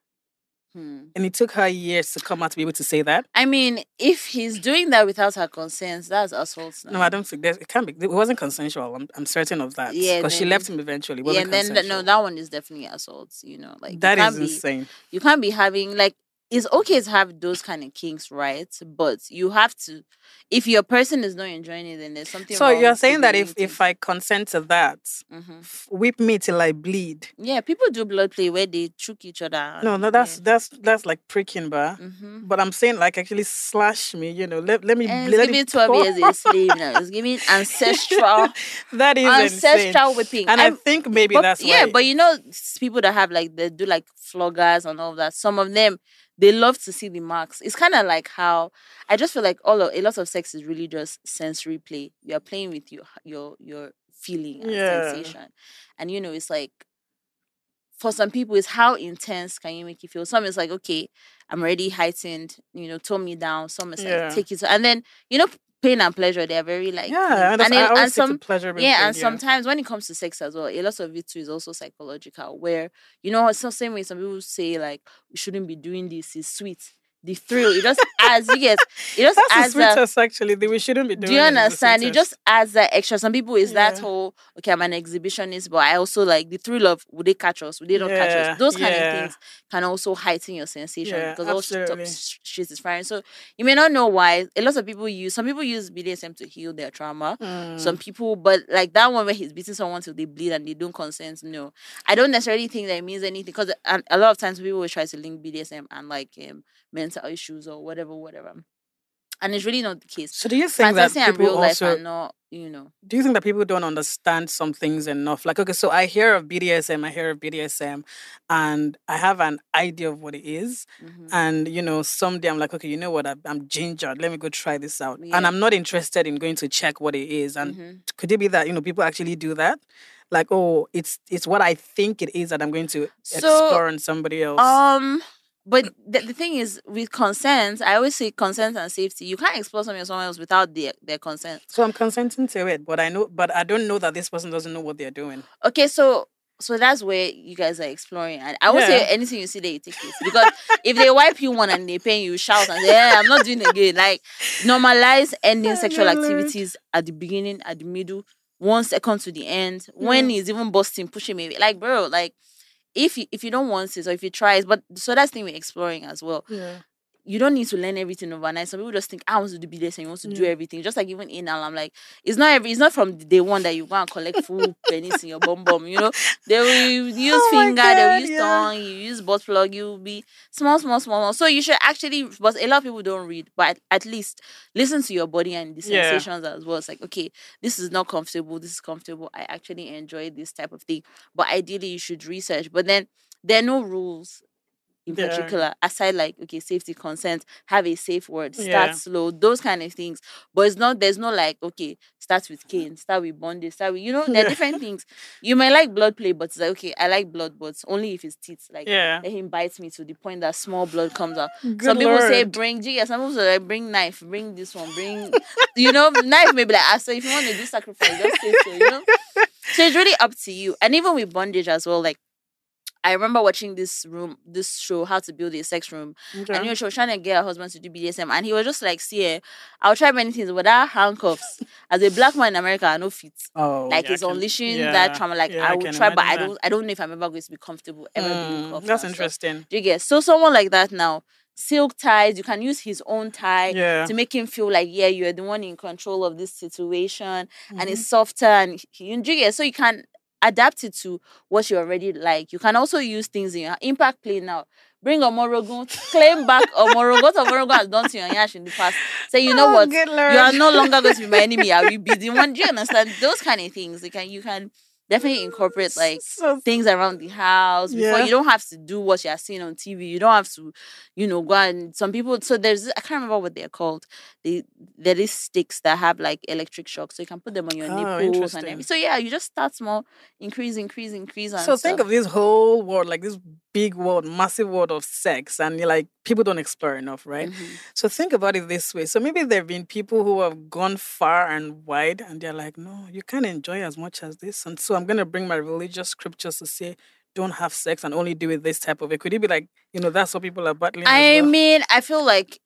Hmm. And it took her years to come out to be able to say that. I mean, if he's doing that without her consent, that's assault. No, I don't think that it can't be. It wasn't consensual. I'm, I'm certain of that. Yeah, because she left him eventually. Yeah, and then no, that one is definitely assault. You know, like that is be, insane. You can't be having like it's okay to have those kind of kinks, right? But you have to, if your person is not enjoying it, then there's something. So you're saying that if if I consent to that, hmm f- whip me till I bleed. yeah, people do blood play where they choke each other. No, no, that's that's that's like pricking, bar. Mm-hmm. But I'm saying like actually slash me. You know, let let me And bleed. it's giving 12 pour. years a slave now. It's giving ancestral, that is insane. ancestral whipping. And I I'm- think maybe but, that's yeah, why. but you know, people that have like they do like floggers and all that. Some of them they love to see the marks. It's kind of like how I just feel like all of a lot of sex is really just sensory play. You're playing with your your your feeling and Yeah. sensation, and you know, it's like for some people, it's how intense can you make you feel. Some is like okay, I'm already heightened. You know, tone me down. Some is Yeah. like take it, and then you know. Pain and pleasure, they're very like yeah, and, and, it- and some pleasure. yeah, and sometimes when it comes to sex as well, a lot of it too is also psychological. Where you know, it's the same way some people say like we shouldn't be doing this. It's sweet, the thrill. It just adds. You get it just that's the adds that. sweetest. Actually, that we shouldn't be doing. Do you the understand? It just adds that extra. Some people is that whole okay. I'm an exhibitionist, but I also like the thrill of would they catch us? Would they not catch us? Those kind yeah. of things can also heighten your sensation Yeah, because all absolutely. sh- shit is firing. So you may not know why. A lot of people use some people use BDSM to heal their trauma Mm. some people but like that one where he's beating someone till they bleed and they don't consent no i don't necessarily think that it means anything because a, a lot of times people will try to link bdsm and like um, mental issues or whatever whatever and it's really not the case So do you think that fantasy people also not you know do you think that people don't understand some things enough? Like, okay, so I hear of BDSM, I hear of BDSM, and I have an idea of what it is. mhm. And, you know, someday I'm like, okay, you know what? I, I'm gingered. Let me go try this out. Yeah. And I'm not interested in going to check what it is. And Mhm. could it be that, you know, people actually do that? Like, oh, it's it's what I think it is that I'm going to So, explore on somebody else. um but the, the thing is with consent i always say consent and safety you can't explore something with someone else without their, their consent so I'm consenting to it, but I know, but I don't know that this person doesn't know what they're doing. Okay, so so that's where you guys are exploring. And I would say anything you see there, you take it. Because if they wipe you one and they pay you, shout and say, Yeah, I'm not doing it again. Like normalize ending sexual activities at the beginning, at the middle, one second to the end. When he's even busting, pushing me. Like, bro, like if you if you don't want it or if you try it, but so that's the thing we're exploring as well Yeah. You don't need to learn everything overnight. Some people just think I want to do and you want to do mm. everything. Just like even anal, I'm like, it's not every, it's not from the day one that you go and collect full penis in your bum bum. You know, they will use Oh finger, they will use yeah. tongue, you use butt plug. You will be small, small, small, small. So you should actually, but a lot of people don't read, but at, at least listen to your body and the Yeah. sensations as well. It's like, okay, this is not comfortable. This is comfortable. I actually enjoy this type of thing. But ideally, you should research. But then there are no rules in Yeah. particular aside like okay safety consent have a safe word start Yeah. slow those kind of things but it's not there's no like okay start with cane start with bondage start with you know there are Yeah. different things you might like blood play but it's like okay i like blood but only if it's teeth like Yeah. let him bite me to the point that small blood comes out Good some people say Lord. bring yeah, some people say like bring knife, bring this one, bring you know, knife maybe like ah, so if you want to do sacrifice, just say so, you know. So it's really up to you. And even with bondage as well, like I remember watching this room, this show, How to Build a Sex Room. And you Okay. know, she was trying to get her husband to do BDSM, and he was just like, "See, eh, I'll try many things without handcuffs. As a black man in America, I know fit. Oh, like yeah, it's can- unleashing yeah, that trauma. Like yeah, I will can try, but I don't. I don't know if I'm ever going to be comfortable ever being Mm, cuffed. That's and stuff. interesting. Do you get so someone like that now? Silk ties, you can use his own tie Yeah. to make him feel like yeah, you're the one in control of this situation, and Mm-hmm. it's softer and he, you do you get so you can adapt it to what you already like. You can also use things in your impact play now. Bring Omorogun, claim back Omorogun. What Omorogun has done to your yash in the past. Say, you know Oh, what? You are no longer going to be my enemy. I will be the one. Do you understand? Those kind of things. You can you can definitely incorporate like So- things around the house before Yeah. you don't have to do what you're seeing on TV. You don't have to, you know, go and some people so there's I can't remember what they're called. They there is sticks that have like electric shocks. So you can put them on your Oh, nipples and everything. So yeah, you just start small, increase, increase, increase. So think of this whole world, like this big world, massive world of sex, and you're like people don't explore enough, right? Mhm. So think about it this way. So maybe there have been people who have gone far and wide, and they're like, no, you can't enjoy as much as this, and so I'm gonna bring my religious scriptures to say. Don't have sex and only do it this type of way. Could it be like, you know, that's what people are battling? I well? mean, I feel like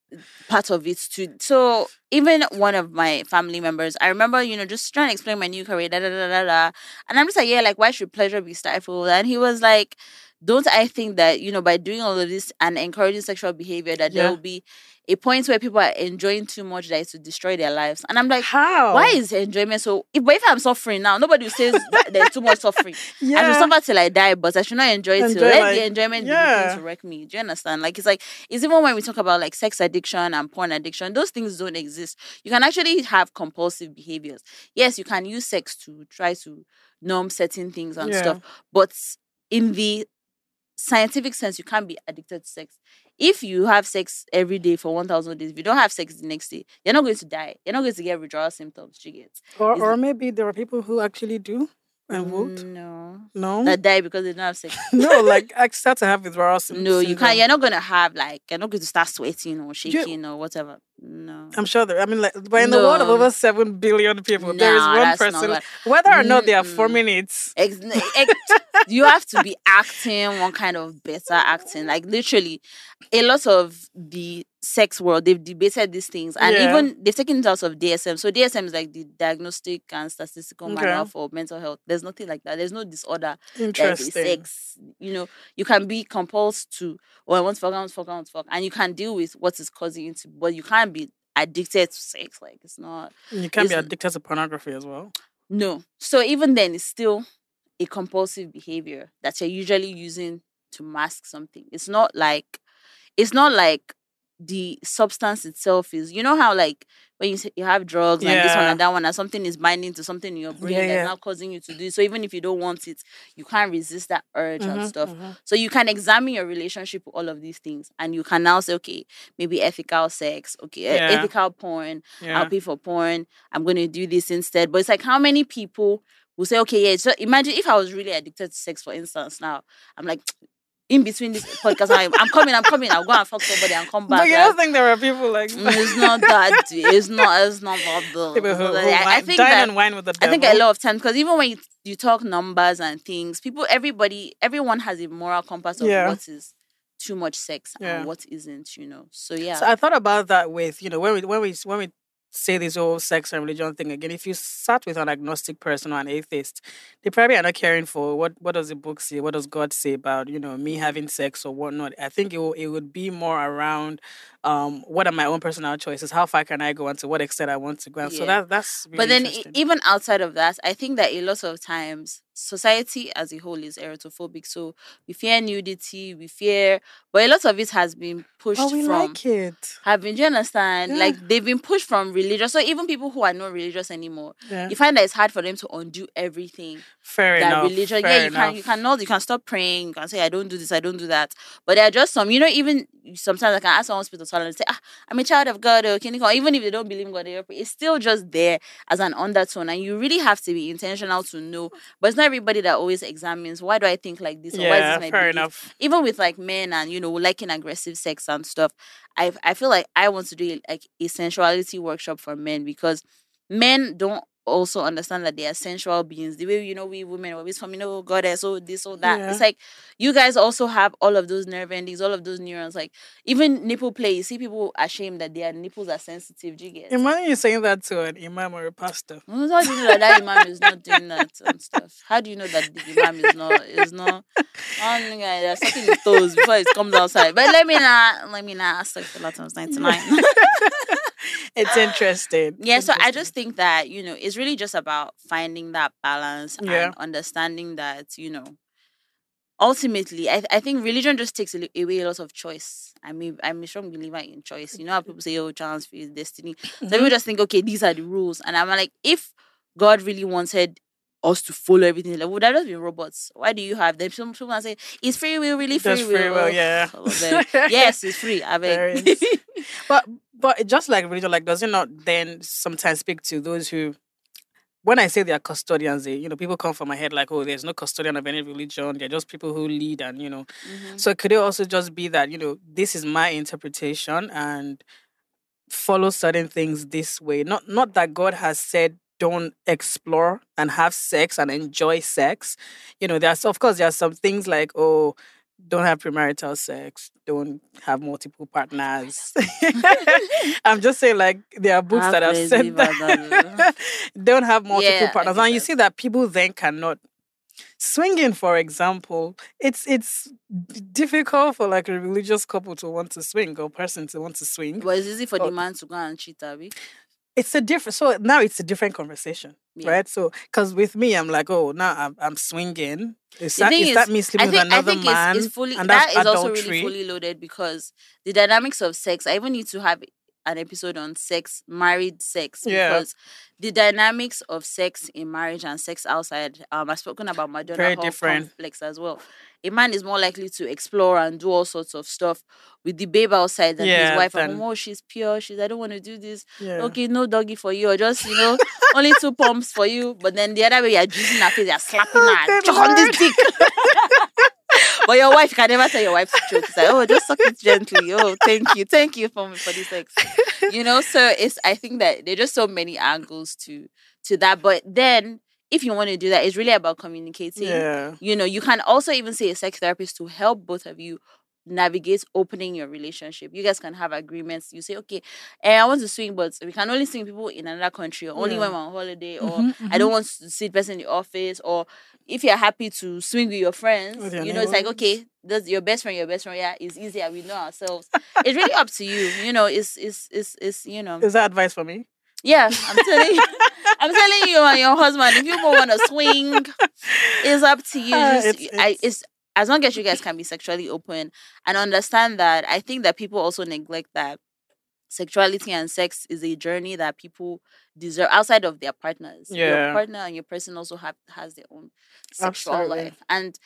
part of it too. So even one of my family members, I remember, you know, just trying to explain my new career, da da da da da. And I'm just like, yeah, like why should pleasure be stifled? And he was like, don't I think that, you know, by doing all of this and encouraging sexual behavior that there will be a point where people are enjoying too much that is to destroy their lives. And I'm like, How? why is enjoyment so if, but if I'm suffering now, nobody says that there's too much suffering. I should suffer till I die, but I should not enjoy it till Enjoy, let like- the enjoyment yeah. begin to wreck me. Do you understand? Like it's like it's even when we talk about like sex addiction and porn addiction, those things don't exist. You can actually have compulsive behaviors. Yes, you can use sex to try to numb certain things and Yeah. stuff, but in the scientific sense, you can't be addicted to sex. If you have sex every day for 1,000 days, if you don't have sex the next day, you're not going to die. You're not going to get withdrawal symptoms. Do You get Or, is or it- maybe there are people who actually do and won't. No. No, That die because they don't have sex. no, like I start to have withdrawal sym- No, you can't. You're not gonna have like you're not going to start sweating or shaking or whatever. No. I'm sure there. I mean, like, but in the world of No. over seven billion people, there is one person. Whether or not they are forming it, Ex- ex- you have to be acting one kind of better acting. Like literally, a lot of the sex world they've debated these things, and Yeah. even they've taken it out of DSM. So DSM is like the diagnostic and statistical Okay. manual for mental health. There's nothing like that. There's no disorder interesting. sex. You know, you can be compulsed to, oh, I want to fuck, I want to fuck, I want to fuck, and you can deal with what is causing you to, but you can't be addicted to sex. Like it's not. You can't be addicted to pornography as well. No. So even then, it's still a compulsive behavior that you're usually using to mask something. It's not like, it's not like the substance itself is. You know how like when you say you have drugs and this one and that one, and something is binding to something in your brain Yeah, that's yeah. now causing you to do. it. So even if you don't want it, you can't resist that urge and Mhm, stuff. mhm. So you can examine your relationship with all of these things, and you can now say, okay, maybe ethical sex, okay, Yeah. ethical porn, Yeah. I'll pay for porn. I'm going to do this instead. But it's like, how many people will say, okay, yeah, so imagine if I was really addicted to sex, for instance, now I'm like, in between this podcast, I'm, I'm coming, I'm coming, I'll go and fuck somebody and come back. But you don't think there are people like "Mm, it's not that, it's not, it's not that deep." people who, who I, I think that, wine with the I think a lot of times, because even when you, you talk numbers and things, people, everybody, everyone has a moral compass of Yeah. what is too much sex Yeah. and what isn't, you know. So yeah. So I thought about that with you know when we when we when we say this whole sex and religion thing again. If you sat with an agnostic person or an atheist, they probably are not caring for what what does the book say, what does God say about you know me having sex or whatnot. I think it will, it would be more around um, what are my own personal choices? How far can I go, and to what extent I want to go? And So Yeah. that that's. Really but then even outside of that i think that a lot of times society as a whole is erotophobic so we fear nudity we fear but a lot of it has been pushed oh, we from like it. have been do you understand Yeah. like they've been pushed from religious so even people who are not religious anymore Yeah. you find that it's hard for them to undo everything Fair that enough. religion fair yeah you enough. can you cannot you can stop praying you can say i don't do this i don't do that but there are just some you know even sometimes i can ask someone to and say ah i'm a child of god or can you go even if they don't believe in god it's still just there as an undertone and you really have to be intentional to know but it's not everybody that always examines why do i think like this or why is this my fair belief? enough. even with like men and you know liking aggressive sex and stuff i i feel like i want to do like a sensuality workshop for men because men don't also understand that they are sensual beings the way you know we women always from you know goddess oh this or that Yeah. it's like you guys also have all of those nerve endings all of those neurons like even nipple play you see people ashamed that their nipples are sensitive do you get Imagine you saying that to an imam or a pastor. How do you know that that imam is not doing that and stuff? How do you know that the imam is not is not? Oh, nigga, there's something in toes before it comes outside. But let me not let me not ask like the times ninety nine. It's interesting. yeah, so I just think that you know it's really just about finding that balance Yeah. and understanding that you know. Ultimately, I, I think religion just takes away a lot of choice. I mean, I'm a strong believer in choice. You know how people say, "Oh, chance for is destiny." So Mhm. people just think, okay, these are the rules. And I'm like, if God really wanted us to follow everything, like, would that just be robots? Why do you have them? Some people saying, is free will really free That's will? free will, yeah. all of them. yes, it's free. I is. But but just like religion, like does it not then sometimes speak to those who when I say they are custodians, they, you know, people come from my head like, oh, there's no custodian of any religion. They're just people who lead and, you know. Mhm. So could it also just be that, you know, this is my interpretation and follow certain things this way? Not not that God has said don't explore and have sex and enjoy sex. You know, there's of course there are some things like, oh, don't have premarital sex, don't have multiple partners. I'm just saying, like, there are books that have said that don't have multiple Yeah, partners. And you see that people then cannot swinging, for example, it's it's difficult for like a religious couple to want to swing or person to want to swing. But it's easy for Oh. the man to go and cheat, Abby. It's a different. So now it's a different conversation, Yeah. right? So because with me, I'm like, oh, now I'm, I'm swinging. Is The that, is is, that me sleeping think with I another think man? it's, it's fully and that that's is also really fully loaded because the dynamics of sex. I even need to have an episode on sex, married sex, Yeah. because the dynamics of sex in marriage and sex outside. Um, I've spoken about Madonna Very whore different. complex as well. A man is more likely to explore and do all sorts of stuff with the babe outside than his Yeah, wife. than- And oh, she's pure. She's I don't want to do this. Yeah. Okay, no doggy for you, or just you know, only two pumps for you. But then the other way, you're juicing her face, you're slapping her, Good chuck on this dick. but your wife you can never tell your wife to choke. It's like, oh, just suck it gently. Oh, thank you, thank you for for the sex. You know, so it's. I think that there are just so many angles to to that. But then, if you want to do that, it's really about communicating Yeah. you know you can also even say a sex therapist to help both of you navigate opening your relationship you guys can have agreements you say okay eh, i want to swing but we can only swing people in another country or only when Yeah. we're on holiday or Mhm, i don't want to see the person in the office or if you're happy to swing with your friends With your you know it's like okay that's your best friend your best friend yeah it's easier we know ourselves it's really up to you you know it's it's it's, it's you know Is that advice for me? yeah i'm telling you i'm telling you and your husband if you want to swing it's up to you. Ah, Just, it's- I, it's- it's as long as you guys can be sexually open and understand that. I think that people also neglect that sexuality and sex is a journey that people deserve outside of their partners. Yeah. Your partner and your person also have has their own sexual Absolutely. life and.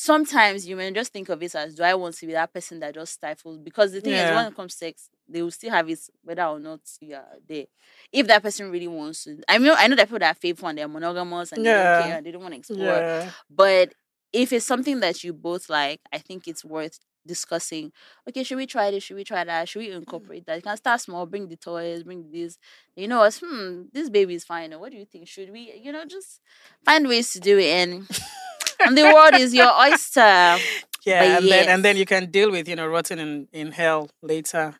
Sometimes you may just think of it as, do I want to be that person that just stifles? Because the thing is, when it comes to sex, they will still have it whether or not you are there. If that person really wants to, I mean, I know that people that are faithful and they're monogamous and they Yeah. don't care and they don't want to explore. Yeah. But if it's something that you both like, I think it's worth discussing. Okay, should we try this? Should we try that? Should we incorporate that? You can start small, bring the toys, bring this. You know what? Hmm, this baby is fine. What do you think? Should we, you know, just find ways to do it and and the world is your oyster. Yeah, But and then and then you can deal with you know rotting in in hell later.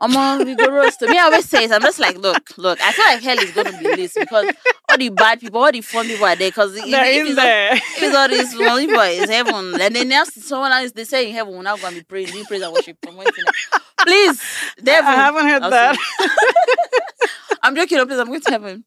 Omo, we go roast. Me, I always say it. I'm just like, look, look. I feel like hell is gonna be this because all the bad people, all the fun people are there. Because if, They're if, in it's all, there. if it's all these lonely boys, heaven, and then now someone else they say in heaven, we're not going to be praying, doing praise and worship, promoting. Please, devil. I haven't heard that. I'm joking, please, I'm going to heaven.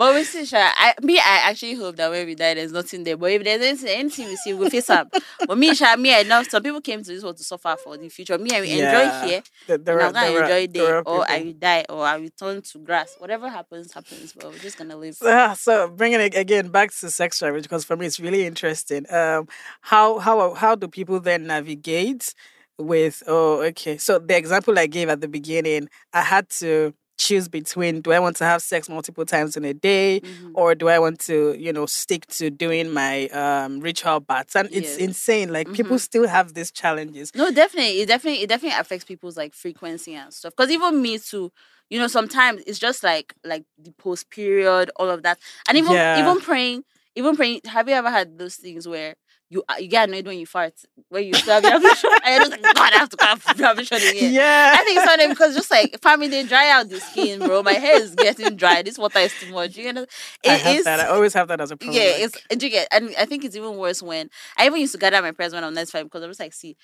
But we see, Sha, I, me, I actually hope that when we die, there's nothing there. But if there's anything, anything we see, we'll face up. But me, Sha, me, I know some people came to this world to suffer for the future. Me, I will Yeah. enjoy here. There- there and are- I'm gonna enjoy there there, or I will die, or I will turn to grass. Whatever happens, happens. But we're just gonna live. Ah, so bringing it again back to sex trafficking because for me it's really interesting. Um, how how how do people then navigate with? Oh, okay. So the example I gave at the beginning, I had to choose between: do I want to have sex multiple times in a day, Mhm. or do I want to, you know, stick to doing my um ritual baths? And it's Yeah. insane. Like people Mhm. still have these challenges. No, definitely, it definitely, it definitely affects people's like frequency and stuff. Because even me too, you know, sometimes it's just like like the post period, all of that, and even Yeah. even praying, even praying. Have you ever had those things where you uh, you get annoyed when you fart, when you still have your and you're just like, God, I have to have your again. Yeah. I think it's funny because just like family, they dry out the skin, bro. My hair is getting dry. This water is too much. You know, I have is. that. I always have that as a problem. Yeah, it's and you get, and I think it's even worse when I even used to gather my prayers when I'm next time because I'm just like, see,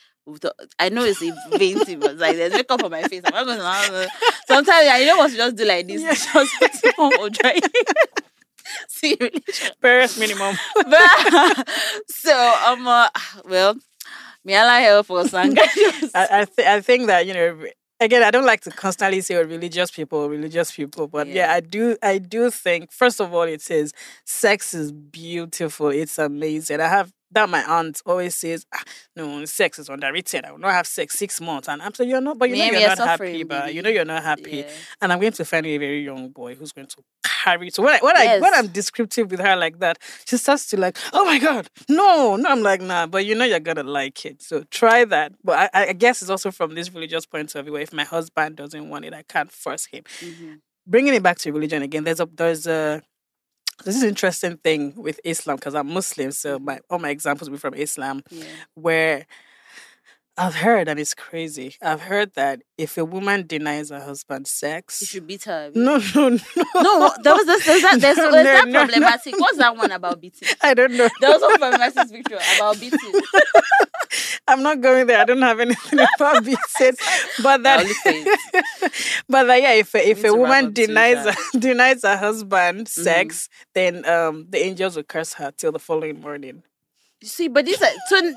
I know it's a vain thing, but like there's makeup on my face. I'm not. Sometimes I don't want to just do like this, Yeah. just or dry. see, really. Barest minimum. But, so um, uh, well, may Allah help us and. I I, th- I think that you know again I don't like to constantly say oh, religious people religious people but yeah. Yeah. I do I do think first of all it says sex is beautiful it's amazing I have that my aunt always says ah, no sex is underrated I will not have sex six months and I'm saying you're not but you know Maybe you're you're not happy but you know you're not happy Yeah. and I'm going to find a very young boy who's going to carry. So when I, when I when Yes. I'm descriptive with her like that, she starts to like, oh my god, no, no. I'm like, nah, but you know you're gonna like it, so try that. But I, I guess it's also from this religious point of view. Where if my husband doesn't want it, I can't force him. Mhm. Bringing it back to religion again, there's a there's a this is interesting thing with Islam because I'm Muslim, so my all my examples will be from Islam Yeah. where I've heard, and it's crazy. I've heard that if a woman denies her husband sex, You should beat her. no, no, no, No, there was this, there's that, there's, No, there's no, that no, problematic. What's that one about beating? I don't know. There was one problematic picture about beating. I'm not going there. I don't have anything about beating, but that, I'll look for it. but that, yeah, if a, if a woman denies her, denies her husband Mm-hmm. sex, then um the angels will curse her till the following morning. You see, but this so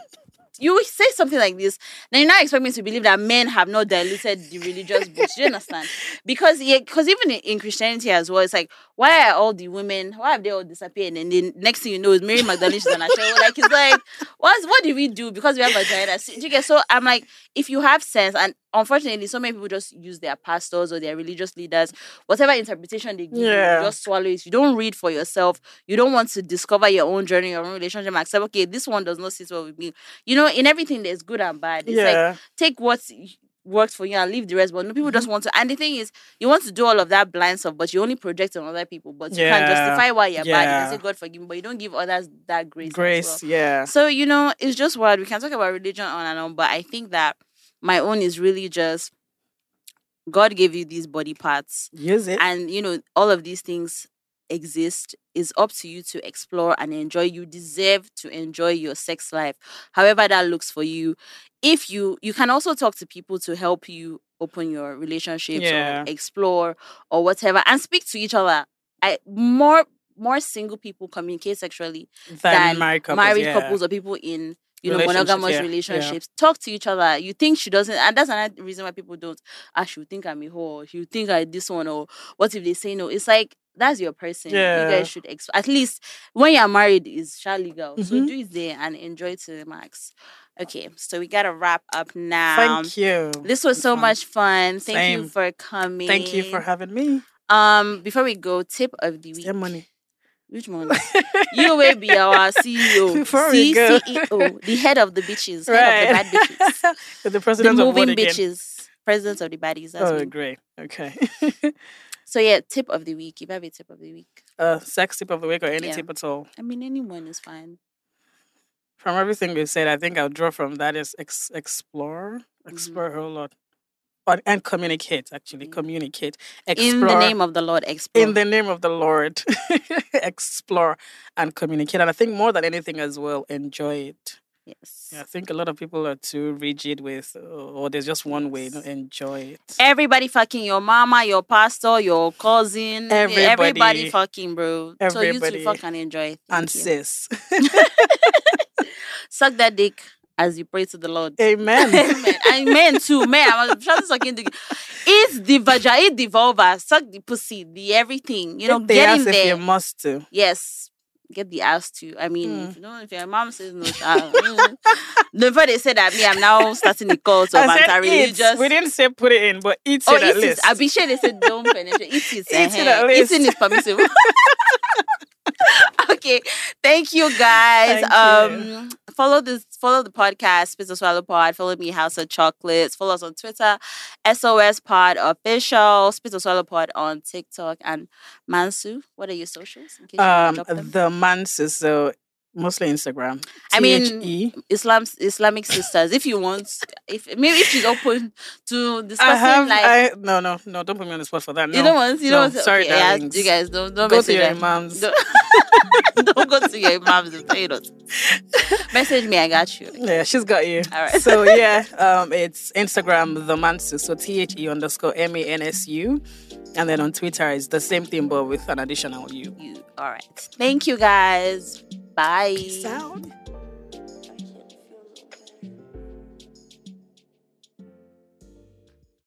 you say something like this, then you're not expecting me to believe that men have not diluted the religious books. Do you understand? Because yeah, because even in, Christianity as well, it's like why are all the women why have they all disappeared? And then next thing you know, is Mary Magdalene is on a show. Like it's like what's what did we do because we have do you get so I'm like if you have sense and unfortunately so many people just use their pastors or their religious leaders whatever interpretation they give you, Yeah. you just swallow it you don't read for yourself you don't want to discover your own journey your own relationship and accept okay this one does not sit well with me you know in everything there's good and bad. It's like take what works for you and leave the rest but no people mm-hmm. just want to and the thing is you want to do all of that blind stuff but you only project on other people but you can't justify why you're bad. You say god forgive me but you don't give others that grace grace. well. Yeah, So, you know, it's just what We can talk about religion on and on, but I think that my own is really just God gave you these body parts, use it. and you know, all of these things exist. Is up to you to explore and enjoy. You deserve to enjoy your sex life, however that looks for you. If you you can also talk to people to help you open your relationships Yeah. or explore or whatever and speak to each other. I more more single people communicate sexually than than married couples. married yeah. couples or people in you know monogamous yeah, yeah. relationships talk to each other you think she doesn't and that's another reason why people don't ah she think i'm a whore she would think i this one or what if they say no it's like that's your person Yeah. you guys should ex- at least when you're married is legal so Mhm. do it there and enjoy to the max okay so we gotta wrap up now Thank you. this was so fun. much fun thank you for coming Thank you for having me. um before we go tip of the week money. which one you will be our CEO, Before go. CEO, the head of the bitches, head of the bad bitches, the the president of moving what again? bitches, president of the baddies. That's Oh, me. great. Okay. So yeah, tip of the week. If I have a tip of the week, uh, sex tip of the week or any Yeah. tip at all. I mean anyone is fine. From everything we said, I think I'll draw from that is ex- explore, Mm-hmm. explore a whole lot. and communicate. Actually, communicate. Explore In the name of the Lord, explore. in the name of the Lord, explore and communicate. And I think more than anything as well, enjoy it. Yes. I think a lot of people are too rigid with, oh, oh there's just one way. No, enjoy it. Everybody fucking your mama, your pastor, your cousin. Eh, everybody, Everybody. fucking, bro. So you Everybody. two fuck and enjoy. Thank and you. sis. Suck that dick as you pray to the Lord. Amen. Amen. And men too. Men, I'm trying to suck in the. Eat the vagina, eat the vulva, suck the pussy, the everything. You know, they get in there. you must to. Yes. Get the ass too. I mean, Hmm. if you know, if your mom says no, uh, mm. they say that, me, I'm now starting the cult of said anti-religious. We didn't say put it in, but eat Oh, it at least. I'll be sure they said don't penetrate. Eat it. Eat it eh, at eh. least. Eating is permissible. okay. Thank you guys. Thank um follow this follow the podcast, or Swallow Pod. Follow me, Hausa Chocolates. Follow us on Twitter, SOS Pod Official, or Swallow Pod on TikTok and Mansu. What are your socials? In case you um, the is so mostly Instagram. I mean, T-H-E. Islam Islamic sisters. If you want, if maybe if she's open to I discussing have. like I no no no. Don't put me on the spot for that. No. you don't want you no, don't want sorry, okay, yeah, you guys don't don't Go to your imams. Don't, don't go to your imams you don't. Message me, I got you. Yeah, she's got you. All right. So yeah, um, it's Instagram the Mansu. So T H E underscore M A N S U, and then on Twitter it's the same thing but with an additional U. You all right. Thank you guys. Bye. Sound.